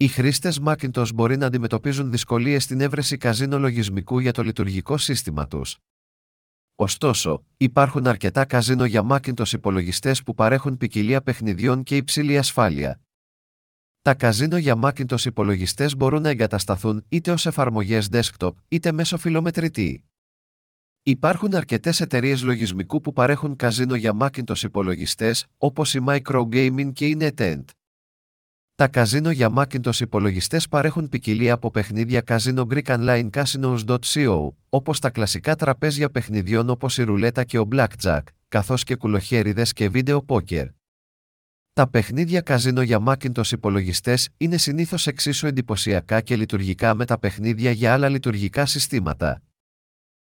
Οι χρήστες Macintosh μπορεί να αντιμετωπίζουν δυσκολίες στην έβρεση καζίνο λογισμικού για το λειτουργικό σύστημα τους. Ωστόσο, υπάρχουν αρκετά καζίνο για Macintosh υπολογιστές που παρέχουν ποικιλία παιχνιδιών και υψηλή ασφάλεια. Τα καζίνο για Macintosh υπολογιστές μπορούν να εγκατασταθούν είτε ως εφαρμογές desktop είτε μέσω φιλομετρητή. Υπάρχουν αρκετές εταιρείες λογισμικού που παρέχουν καζίνο για Macintosh υπολογιστές, όπως η Microgaming και η NetEnt. Τα καζίνο για Macintosh υπολογιστές παρέχουν ποικιλία από παιχνίδια καζίνο Greek Online Casinos.co, όπως τα κλασικά τραπέζια παιχνιδιών όπως η ρουλέτα και ο blackjack, καθώς και κουλοχέριδες και βίντεο πόκερ. Τα παιχνίδια καζίνο για Macintosh υπολογιστές είναι συνήθως εξίσου εντυπωσιακά και λειτουργικά με τα παιχνίδια για άλλα λειτουργικά συστήματα,